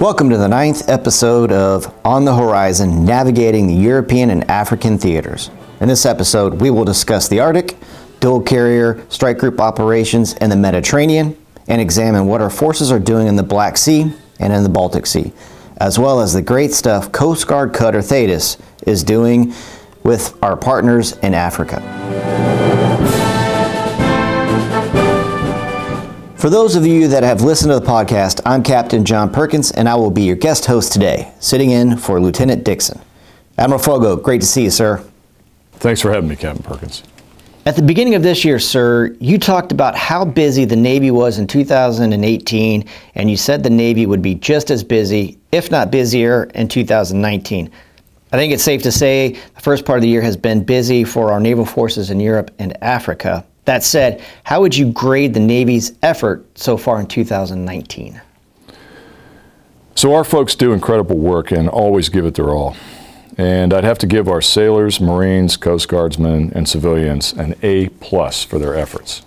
Welcome to the ninth episode of On the Horizon Navigating the European and African Theaters. In this episode, we will discuss the Arctic, dual carrier strike group operations in the Mediterranean, and examine what our forces are doing in the Black Sea and in the Baltic Sea, as well as the great stuff Coast Guard Cutter Thetis is doing with our partners in Africa. For those of you that have listened to the podcast, I'm Captain John Perkins, and I will be your guest host today, sitting in for Lieutenant Dixon. Admiral Foggo, great to see you, sir. Thanks for having me, Captain Perkins. At the beginning of this year, sir, you talked about how busy the Navy was in 2018, and you said the Navy would be just as busy, if not busier, in 2019. I think it's safe to say the first part of the year has been busy for our naval forces in Europe and Africa. That said, how would you grade the Navy's effort so far in 2019? So, our folks do incredible work and always give it their all. And I'd have to give our sailors, Marines, Coast Guardsmen, and civilians an A plus for their efforts.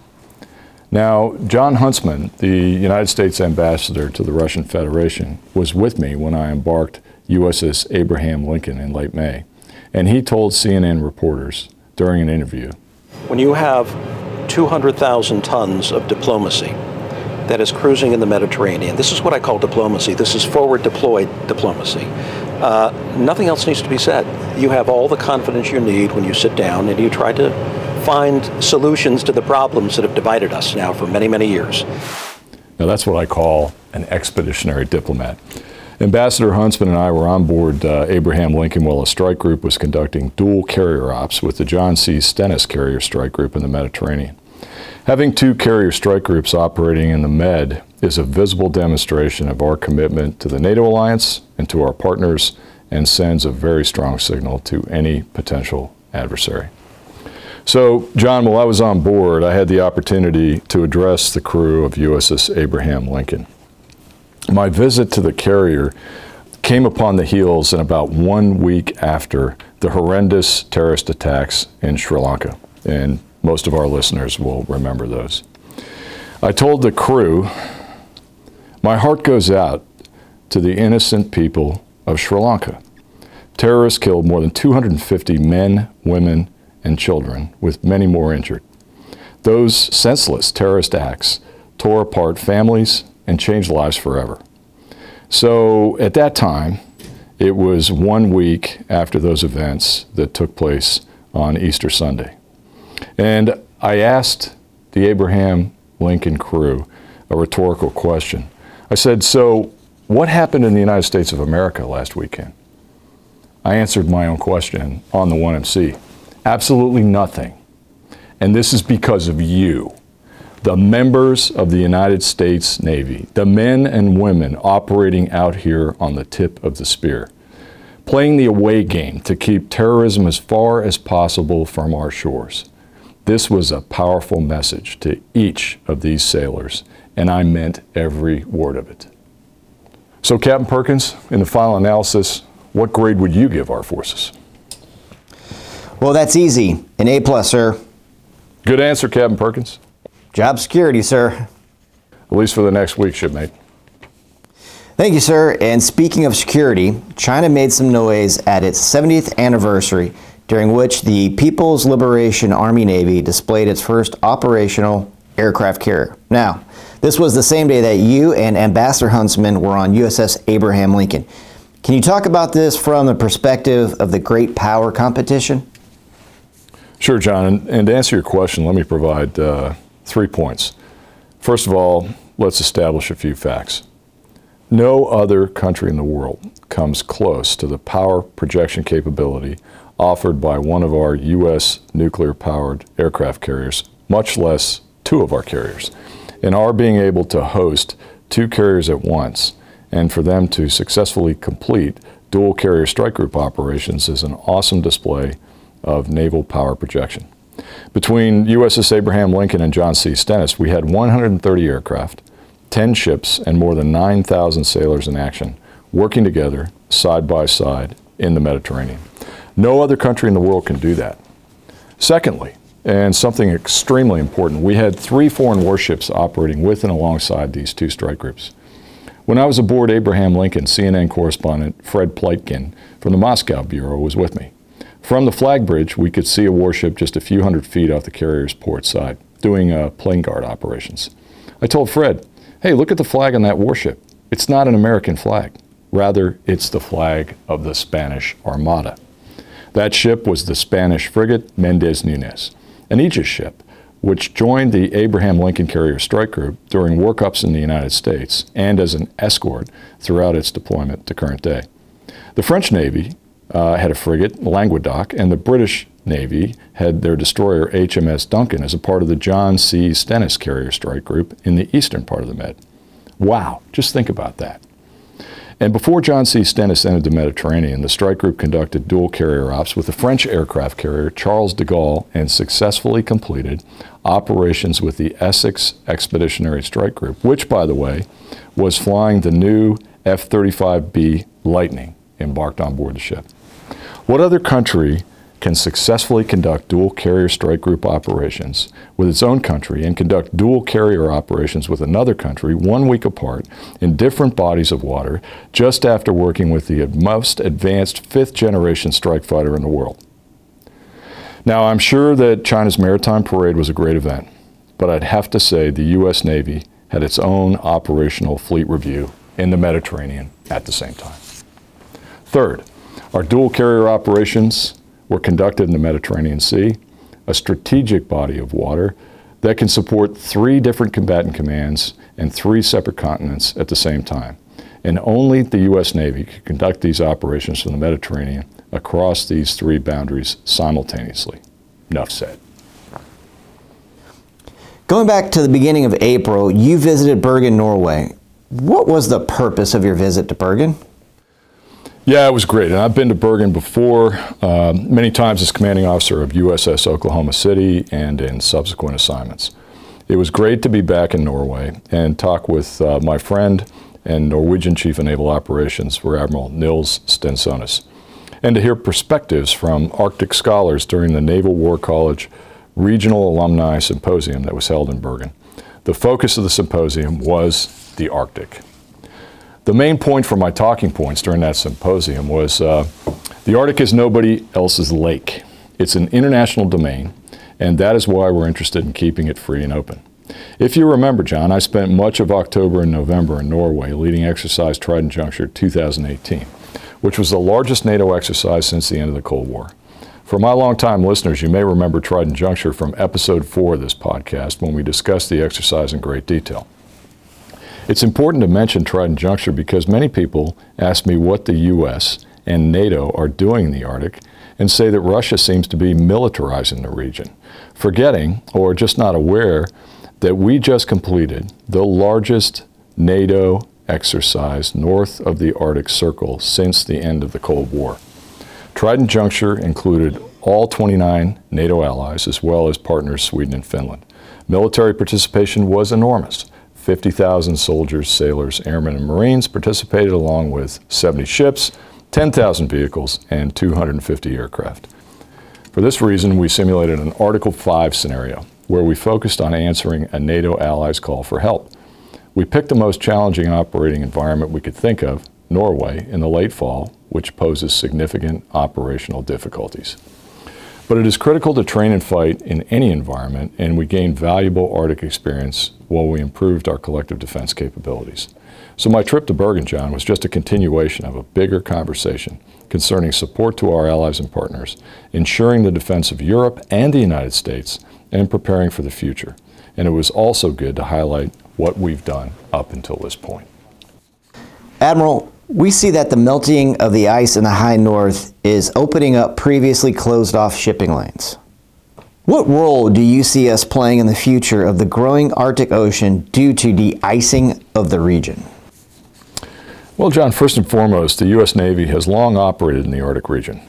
Now, Jon Huntsman, the United States ambassador to the Russian Federation, was with me when I embarked USS Abraham Lincoln in late May. And he told CNN reporters during an interview When you have 200,000 tons of diplomacy that is cruising in the Mediterranean. This is what I call diplomacy. This is forward deployed diplomacy. Uh, nothing else needs to be said. You have all the confidence you need when you sit down and you try to find solutions to the problems that have divided us now for many, many years. Now, that's what I call an expeditionary diplomat. Ambassador Huntsman and I were on board uh, Abraham Lincoln while a strike group was conducting dual carrier ops with the John C. Stennis carrier strike group in the Mediterranean. Having two carrier strike groups operating in the Med is a visible demonstration of our commitment to the NATO alliance and to our partners and sends a very strong signal to any potential adversary. So, John, while I was on board, I had the opportunity to address the crew of USS Abraham Lincoln. My visit to the carrier came upon the heels in about one week after the horrendous terrorist attacks in Sri Lanka. And most of our listeners will remember those. I told the crew, my heart goes out to the innocent people of Sri Lanka. Terrorists killed more than 250 men, women, and children, with many more injured. Those senseless terrorist acts tore apart families and changed lives forever. So at that time, it was one week after those events that took place on Easter Sunday. And I asked the Abraham Lincoln crew a rhetorical question. I said, So, what happened in the United States of America last weekend? I answered my own question on the 1MC. Absolutely nothing. And this is because of you, the members of the United States Navy, the men and women operating out here on the tip of the spear, playing the away game to keep terrorism as far as possible from our shores. This was a powerful message to each of these sailors, and I meant every word of it. So, Captain Perkins, in the final analysis, what grade would you give our forces? Well, that's easy. An A plus, sir. Good answer, Captain Perkins. Job security, sir. At least for the next week, shipmate. Thank you, sir. And speaking of security, China made some noise at its 70th anniversary during which the People's Liberation Army Navy displayed its first operational aircraft carrier. Now, this was the same day that you and Ambassador Huntsman were on USS Abraham Lincoln. Can you talk about this from the perspective of the great power competition? Sure, John. And, and to answer your question, let me provide uh, three points. First of all, let's establish a few facts. No other country in the world comes close to the power projection capability offered by one of our U.S. nuclear powered aircraft carriers, much less two of our carriers. And our being able to host two carriers at once and for them to successfully complete dual carrier strike group operations is an awesome display of naval power projection. Between USS Abraham Lincoln and John C. Stennis, we had 130 aircraft, 10 ships, and more than 9,000 sailors in action, working together side by side in the Mediterranean. No other country in the world can do that. Secondly, and something extremely important, we had three foreign warships operating with and alongside these two strike groups. When I was aboard Abraham Lincoln, CNN correspondent Fred Pleitgen from the Moscow Bureau was with me. From the flag bridge, we could see a warship just a few hundred feet off the carrier's port side, doing uh, plane guard operations. I told Fred, hey, look at the flag on that warship. It's not an American flag. Rather, it's the flag of the Spanish Armada. That ship was the Spanish frigate Mendez Nunez, an Aegis ship, which joined the Abraham Lincoln Carrier Strike Group during workups in the United States and as an escort throughout its deployment to current day. The French Navy uh, had a frigate, Languedoc, and the British Navy had their destroyer HMS Duncan as a part of the John C. Stennis Carrier Strike Group in the eastern part of the Med. Wow, just think about that. And before John C. Stennis entered the Mediterranean, the strike group conducted dual carrier ops with the French aircraft carrier Charles de Gaulle and successfully completed operations with the Essex Expeditionary Strike Group, which, by the way, was flying the new F 35B Lightning embarked on board the ship. What other country can successfully conduct dual carrier strike group operations with its own country and conduct dual carrier operations with another country one week apart in different bodies of water just after working with the most advanced fifth generation strike fighter in the world. Now, I'm sure that China's Maritime Parade was a great event, but I'd have to say the U.S. Navy had its own operational fleet review in the Mediterranean at the same time. Third, our dual carrier operations were conducted in the Mediterranean Sea, a strategic body of water that can support three different combatant commands and three separate continents at the same time. And only the U.S. Navy can conduct these operations from the Mediterranean across these three boundaries simultaneously. Enough said. Going back to the beginning of April, you visited Bergen, Norway. What was the purpose of your visit to Bergen? Yeah, it was great. And I've been to Bergen before, um, many times as commanding officer of USS Oklahoma City and in subsequent assignments. It was great to be back in Norway and talk with uh, my friend and Norwegian Chief of Naval Operations, Rear Admiral Nils Stensønes, and to hear perspectives from Arctic scholars during the Naval War College Regional Alumni Symposium that was held in Bergen. The focus of the symposium was the Arctic. The main point for my talking points during that symposium was uh, the Arctic is nobody else's lake. It's an international domain, and that is why we're interested in keeping it free and open. If you remember, John, I spent much of October and November in Norway leading Exercise Trident Juncture 2018, which was the largest NATO exercise since the end of the Cold War. For my longtime listeners, you may remember Trident Juncture from episode four of this podcast when we discussed the exercise in great detail. It's important to mention Trident Juncture because many people ask me what the U.S. and NATO are doing in the Arctic and say that Russia seems to be militarizing the region, forgetting or just not aware that we just completed the largest NATO exercise north of the Arctic Circle since the end of the Cold War. Trident Juncture included all 29 NATO allies as well as partners Sweden and Finland. Military participation was enormous. 50,000 soldiers, sailors, airmen, and Marines participated along with 70 ships, 10,000 vehicles, and 250 aircraft. For this reason, we simulated an Article 5 scenario where we focused on answering a NATO ally's call for help. We picked the most challenging operating environment we could think of, Norway, in the late fall, which poses significant operational difficulties. But it is critical to train and fight in any environment, and we gained valuable Arctic experience while we improved our collective defense capabilities. So my trip to Bergen, John, was just a continuation of a bigger conversation concerning support to our allies and partners, ensuring the defense of Europe and the United States, and preparing for the future. And it was also good to highlight what we've done up until this point. Admiral, we see that the melting of the ice in the high north is opening up previously closed off shipping lanes. What role do you see us playing in the future of the growing Arctic Ocean due to de-icing of the region? Well, John, first and foremost, the U.S. Navy has long operated in the Arctic region.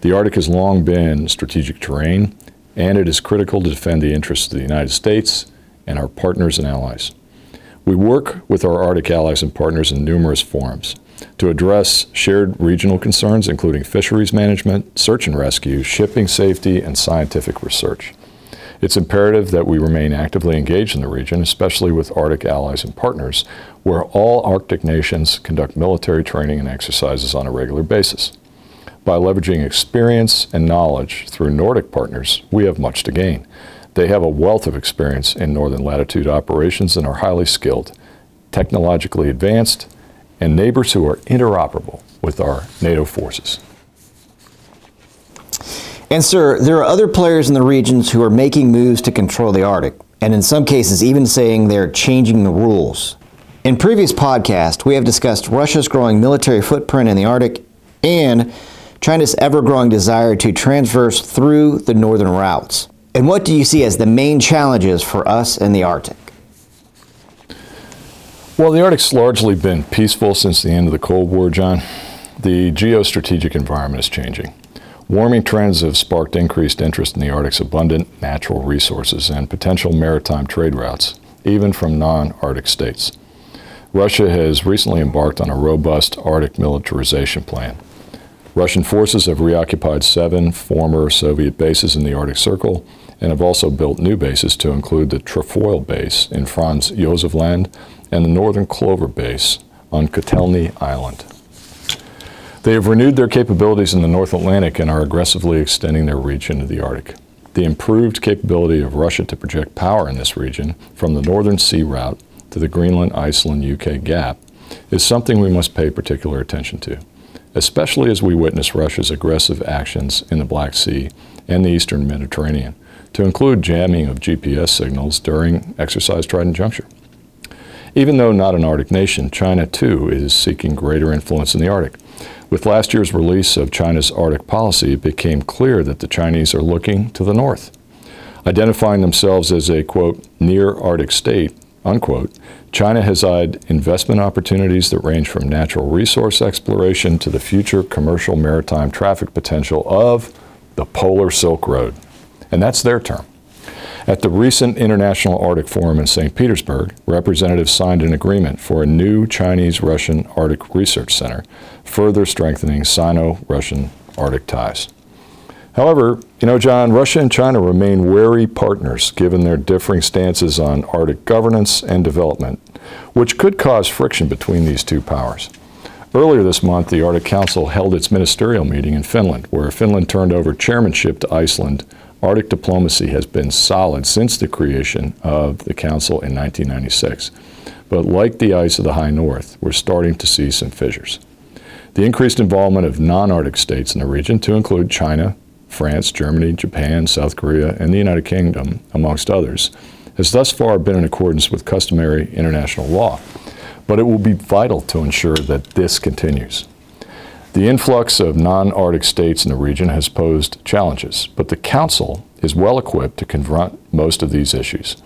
The Arctic has long been strategic terrain, and it is critical to defend the interests of the United States and our partners and allies. We work with our Arctic allies and partners in numerous forums to address shared regional concerns, including fisheries management, search and rescue, shipping safety, and scientific research. It's imperative that we remain actively engaged in the region, especially with Arctic allies and partners, where all Arctic nations conduct military training and exercises on a regular basis. By leveraging experience and knowledge through Nordic partners, we have much to gain. They have a wealth of experience in northern latitude operations and are highly skilled, technologically advanced, and neighbors who are interoperable with our NATO forces. And, sir, there are other players in the regions who are making moves to control the Arctic, and in some cases, even saying they're changing the rules. In previous podcasts, we have discussed Russia's growing military footprint in the Arctic and China's ever growing desire to transverse through the northern routes. And what do you see as the main challenges for us in the Arctic? Well, the Arctic's largely been peaceful since the end of the Cold War, John. The geostrategic environment is changing. Warming trends have sparked increased interest in the Arctic's abundant natural resources and potential maritime trade routes, even from non Arctic states. Russia has recently embarked on a robust Arctic militarization plan. Russian forces have reoccupied seven former Soviet bases in the Arctic Circle and have also built new bases to include the Trefoil base in Franz Josef Land and the Northern Clover base on Kotelny Island. They have renewed their capabilities in the North Atlantic and are aggressively extending their reach into the Arctic. The improved capability of Russia to project power in this region from the Northern Sea route to the Greenland Iceland UK gap is something we must pay particular attention to, especially as we witness Russia's aggressive actions in the Black Sea and the Eastern Mediterranean, to include jamming of GPS signals during Exercise Trident Juncture. Even though not an Arctic nation, China too is seeking greater influence in the Arctic. With last year's release of China's Arctic policy, it became clear that the Chinese are looking to the north. Identifying themselves as a, quote, near Arctic state, unquote, China has eyed investment opportunities that range from natural resource exploration to the future commercial maritime traffic potential of the Polar Silk Road. And that's their term. At the recent International Arctic Forum in St. Petersburg, representatives signed an agreement for a new Chinese Russian Arctic Research Center, further strengthening Sino Russian Arctic ties. However, you know, John, Russia and China remain wary partners given their differing stances on Arctic governance and development, which could cause friction between these two powers. Earlier this month, the Arctic Council held its ministerial meeting in Finland, where Finland turned over chairmanship to Iceland Arctic diplomacy has been solid since the creation of the Council in 1996. But like the ice of the high north, we're starting to see some fissures. The increased involvement of non Arctic states in the region, to include China, France, Germany, Japan, South Korea, and the United Kingdom, amongst others, has thus far been in accordance with customary international law. But it will be vital to ensure that this continues. The influx of non Arctic states in the region has posed challenges, but the Council is well equipped to confront most of these issues.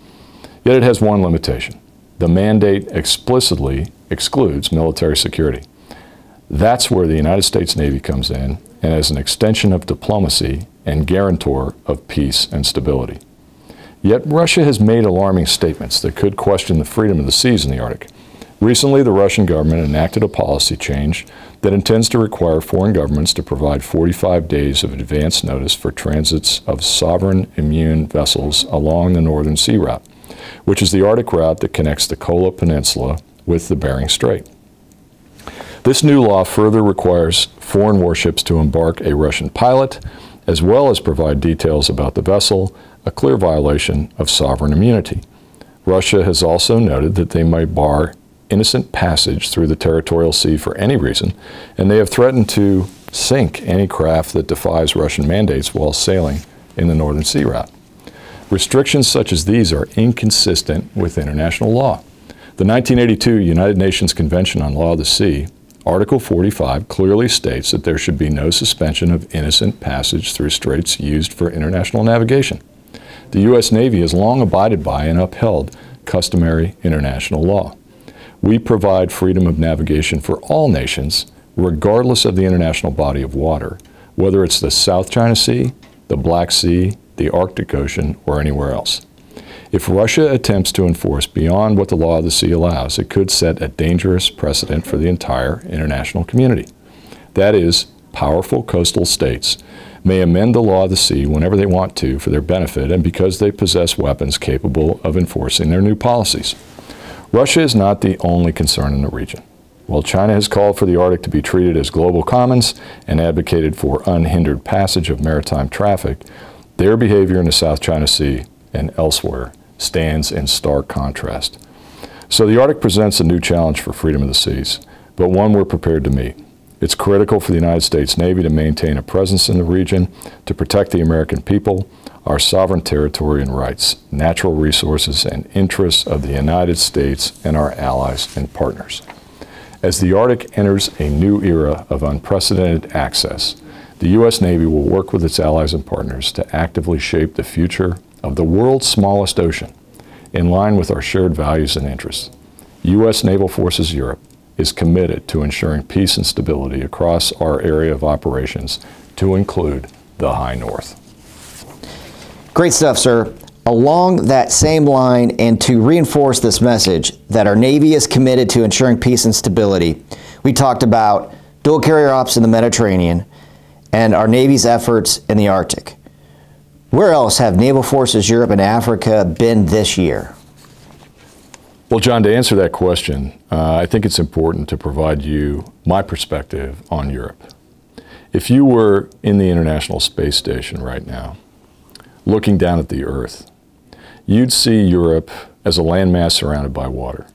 Yet it has one limitation the mandate explicitly excludes military security. That's where the United States Navy comes in, and as an extension of diplomacy and guarantor of peace and stability. Yet Russia has made alarming statements that could question the freedom of the seas in the Arctic. Recently, the Russian government enacted a policy change that intends to require foreign governments to provide 45 days of advance notice for transits of sovereign immune vessels along the Northern Sea Route, which is the Arctic route that connects the Kola Peninsula with the Bering Strait. This new law further requires foreign warships to embark a Russian pilot, as well as provide details about the vessel, a clear violation of sovereign immunity. Russia has also noted that they might bar innocent passage through the territorial sea for any reason, and they have threatened to sink any craft that defies Russian mandates while sailing in the Northern Sea route. Restrictions such as these are inconsistent with international law. The 1982 United Nations Convention on Law of the Sea, Article 45, clearly states that there should be no suspension of innocent passage through straits used for international navigation. The U.S. Navy has long abided by and upheld customary international law. We provide freedom of navigation for all nations, regardless of the international body of water, whether it's the South China Sea, the Black Sea, the Arctic Ocean, or anywhere else. If Russia attempts to enforce beyond what the law of the sea allows, it could set a dangerous precedent for the entire international community. That is, powerful coastal states may amend the law of the sea whenever they want to for their benefit and because they possess weapons capable of enforcing their new policies. Russia is not the only concern in the region. While China has called for the Arctic to be treated as global commons and advocated for unhindered passage of maritime traffic, their behavior in the South China Sea and elsewhere stands in stark contrast. So the Arctic presents a new challenge for freedom of the seas, but one we're prepared to meet. It's critical for the United States Navy to maintain a presence in the region to protect the American people, our sovereign territory and rights, natural resources, and interests of the United States and our allies and partners. As the Arctic enters a new era of unprecedented access, the U.S. Navy will work with its allies and partners to actively shape the future of the world's smallest ocean in line with our shared values and interests. U.S. Naval Forces Europe is committed to ensuring peace and stability across our area of operations, to include the High North. Great stuff, sir. Along that same line, and to reinforce this message that our Navy is committed to ensuring peace and stability, we talked about dual carrier ops in the Mediterranean and our Navy's efforts in the Arctic. Where else have Naval Forces Europe and Africa been this year? Well, John, to answer that question, uh, I think it's important to provide you my perspective on Europe. If you were in the International Space Station right now, looking down at the Earth, you'd see Europe as a landmass surrounded by water.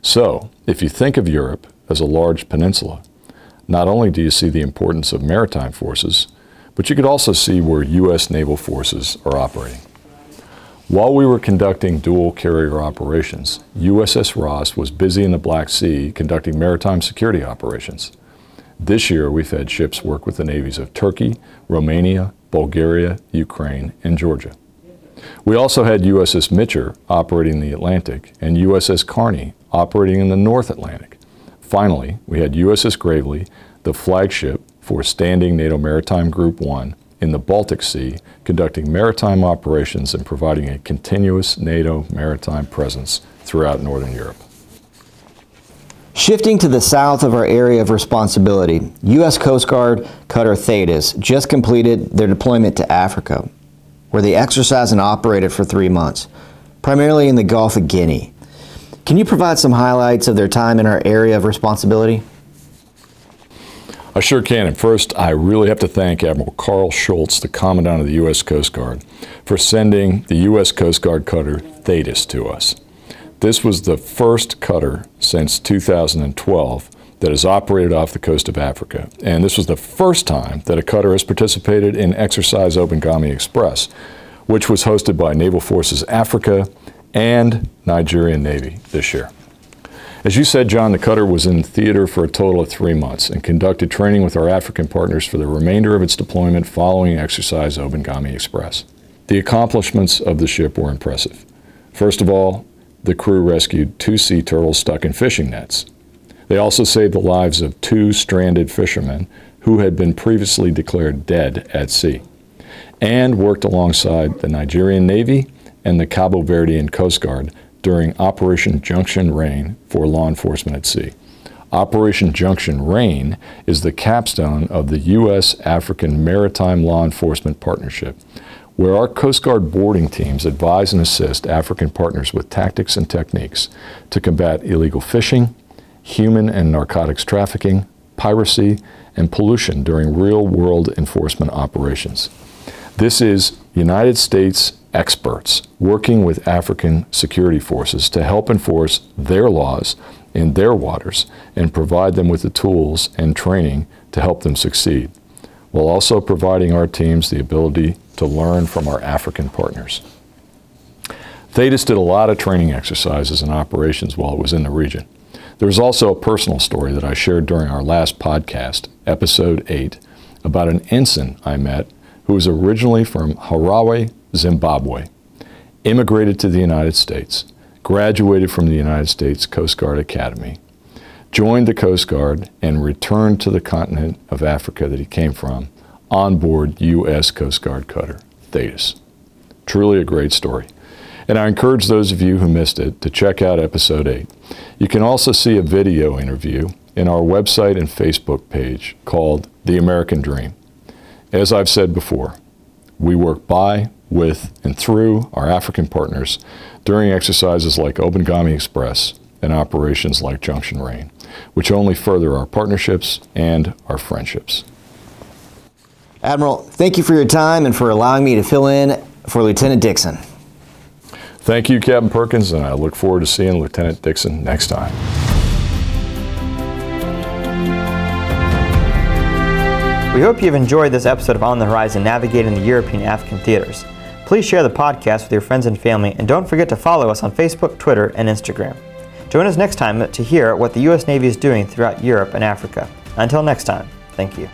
So, if you think of Europe as a large peninsula, not only do you see the importance of maritime forces, but you could also see where U.S. naval forces are operating. While we were conducting dual carrier operations, USS Ross was busy in the Black Sea conducting maritime security operations. This year, we've had ships work with the navies of Turkey, Romania, Bulgaria, Ukraine, and Georgia. We also had USS Mitchell operating in the Atlantic and USS Carney operating in the North Atlantic. Finally, we had USS Gravely, the flagship for Standing NATO Maritime Group 1 in the Baltic Sea, conducting maritime operations and providing a continuous NATO maritime presence throughout Northern Europe. Shifting to the south of our area of responsibility, U.S. Coast Guard Cutter Thetis just completed their deployment to Africa, where they exercised and operated for three months, primarily in the Gulf of Guinea. Can you provide some highlights of their time in our area of responsibility? I sure can. And first, I really have to thank Admiral Karl Schultz, the Commandant of the U.S. Coast Guard, for sending the U.S. Coast Guard cutter Thetis to us. This was the first cutter since 2012 that has operated off the coast of Africa. And this was the first time that a cutter has participated in Exercise Obangame Express, which was hosted by Naval Forces Africa and Nigerian Navy this year. As you said, John, the cutter was in theater for a total of three months and conducted training with our African partners for the remainder of its deployment following exercise Obangame Express. The accomplishments of the ship were impressive. First of all, the crew rescued two sea turtles stuck in fishing nets. They also saved the lives of two stranded fishermen who had been previously declared dead at sea, and worked alongside the Nigerian Navy and the Cabo Verdean Coast Guard during Operation Junction Rain for law enforcement at sea. Operation Junction Rain is the capstone of the U.S. African Maritime Law Enforcement Partnership, where our Coast Guard boarding teams advise and assist African partners with tactics and techniques to combat illegal fishing, human and narcotics trafficking, piracy, and pollution during real world enforcement operations. This is United States experts working with African security forces to help enforce their laws in their waters and provide them with the tools and training to help them succeed, while also providing our teams the ability to learn from our African partners. Thetis did a lot of training exercises and operations while it was in the region. There was also a personal story that I shared during our last podcast, episode 8, about an ensign I met who was originally from Harare, Zimbabwe, immigrated to the United States, graduated from the United States Coast Guard Academy, joined the Coast Guard, and returned to the continent of Africa that he came from on board U.S. Coast Guard cutter Thetis. Truly a great story. And I encourage those of you who missed it to check out episode 8. You can also see a video interview in our website and Facebook page called The American Dream. as I've said before, we work by, with, and through our African partners during exercises like Obangame Express and operations like Junction Rain, which only further our partnerships and our friendships. Admiral, thank you for your time and for allowing me to fill in for Lieutenant Dixon. Thank you, Captain Perkins, and I look forward to seeing Lieutenant Dixon next time. We hope you've enjoyed this episode of On the Horizon Navigating the European African Theaters. Please share the podcast with your friends and family, and don't forget to follow us on Facebook, Twitter, and Instagram. Join us next time to hear what the U.S. Navy is doing throughout Europe and Africa. Until next time, thank you.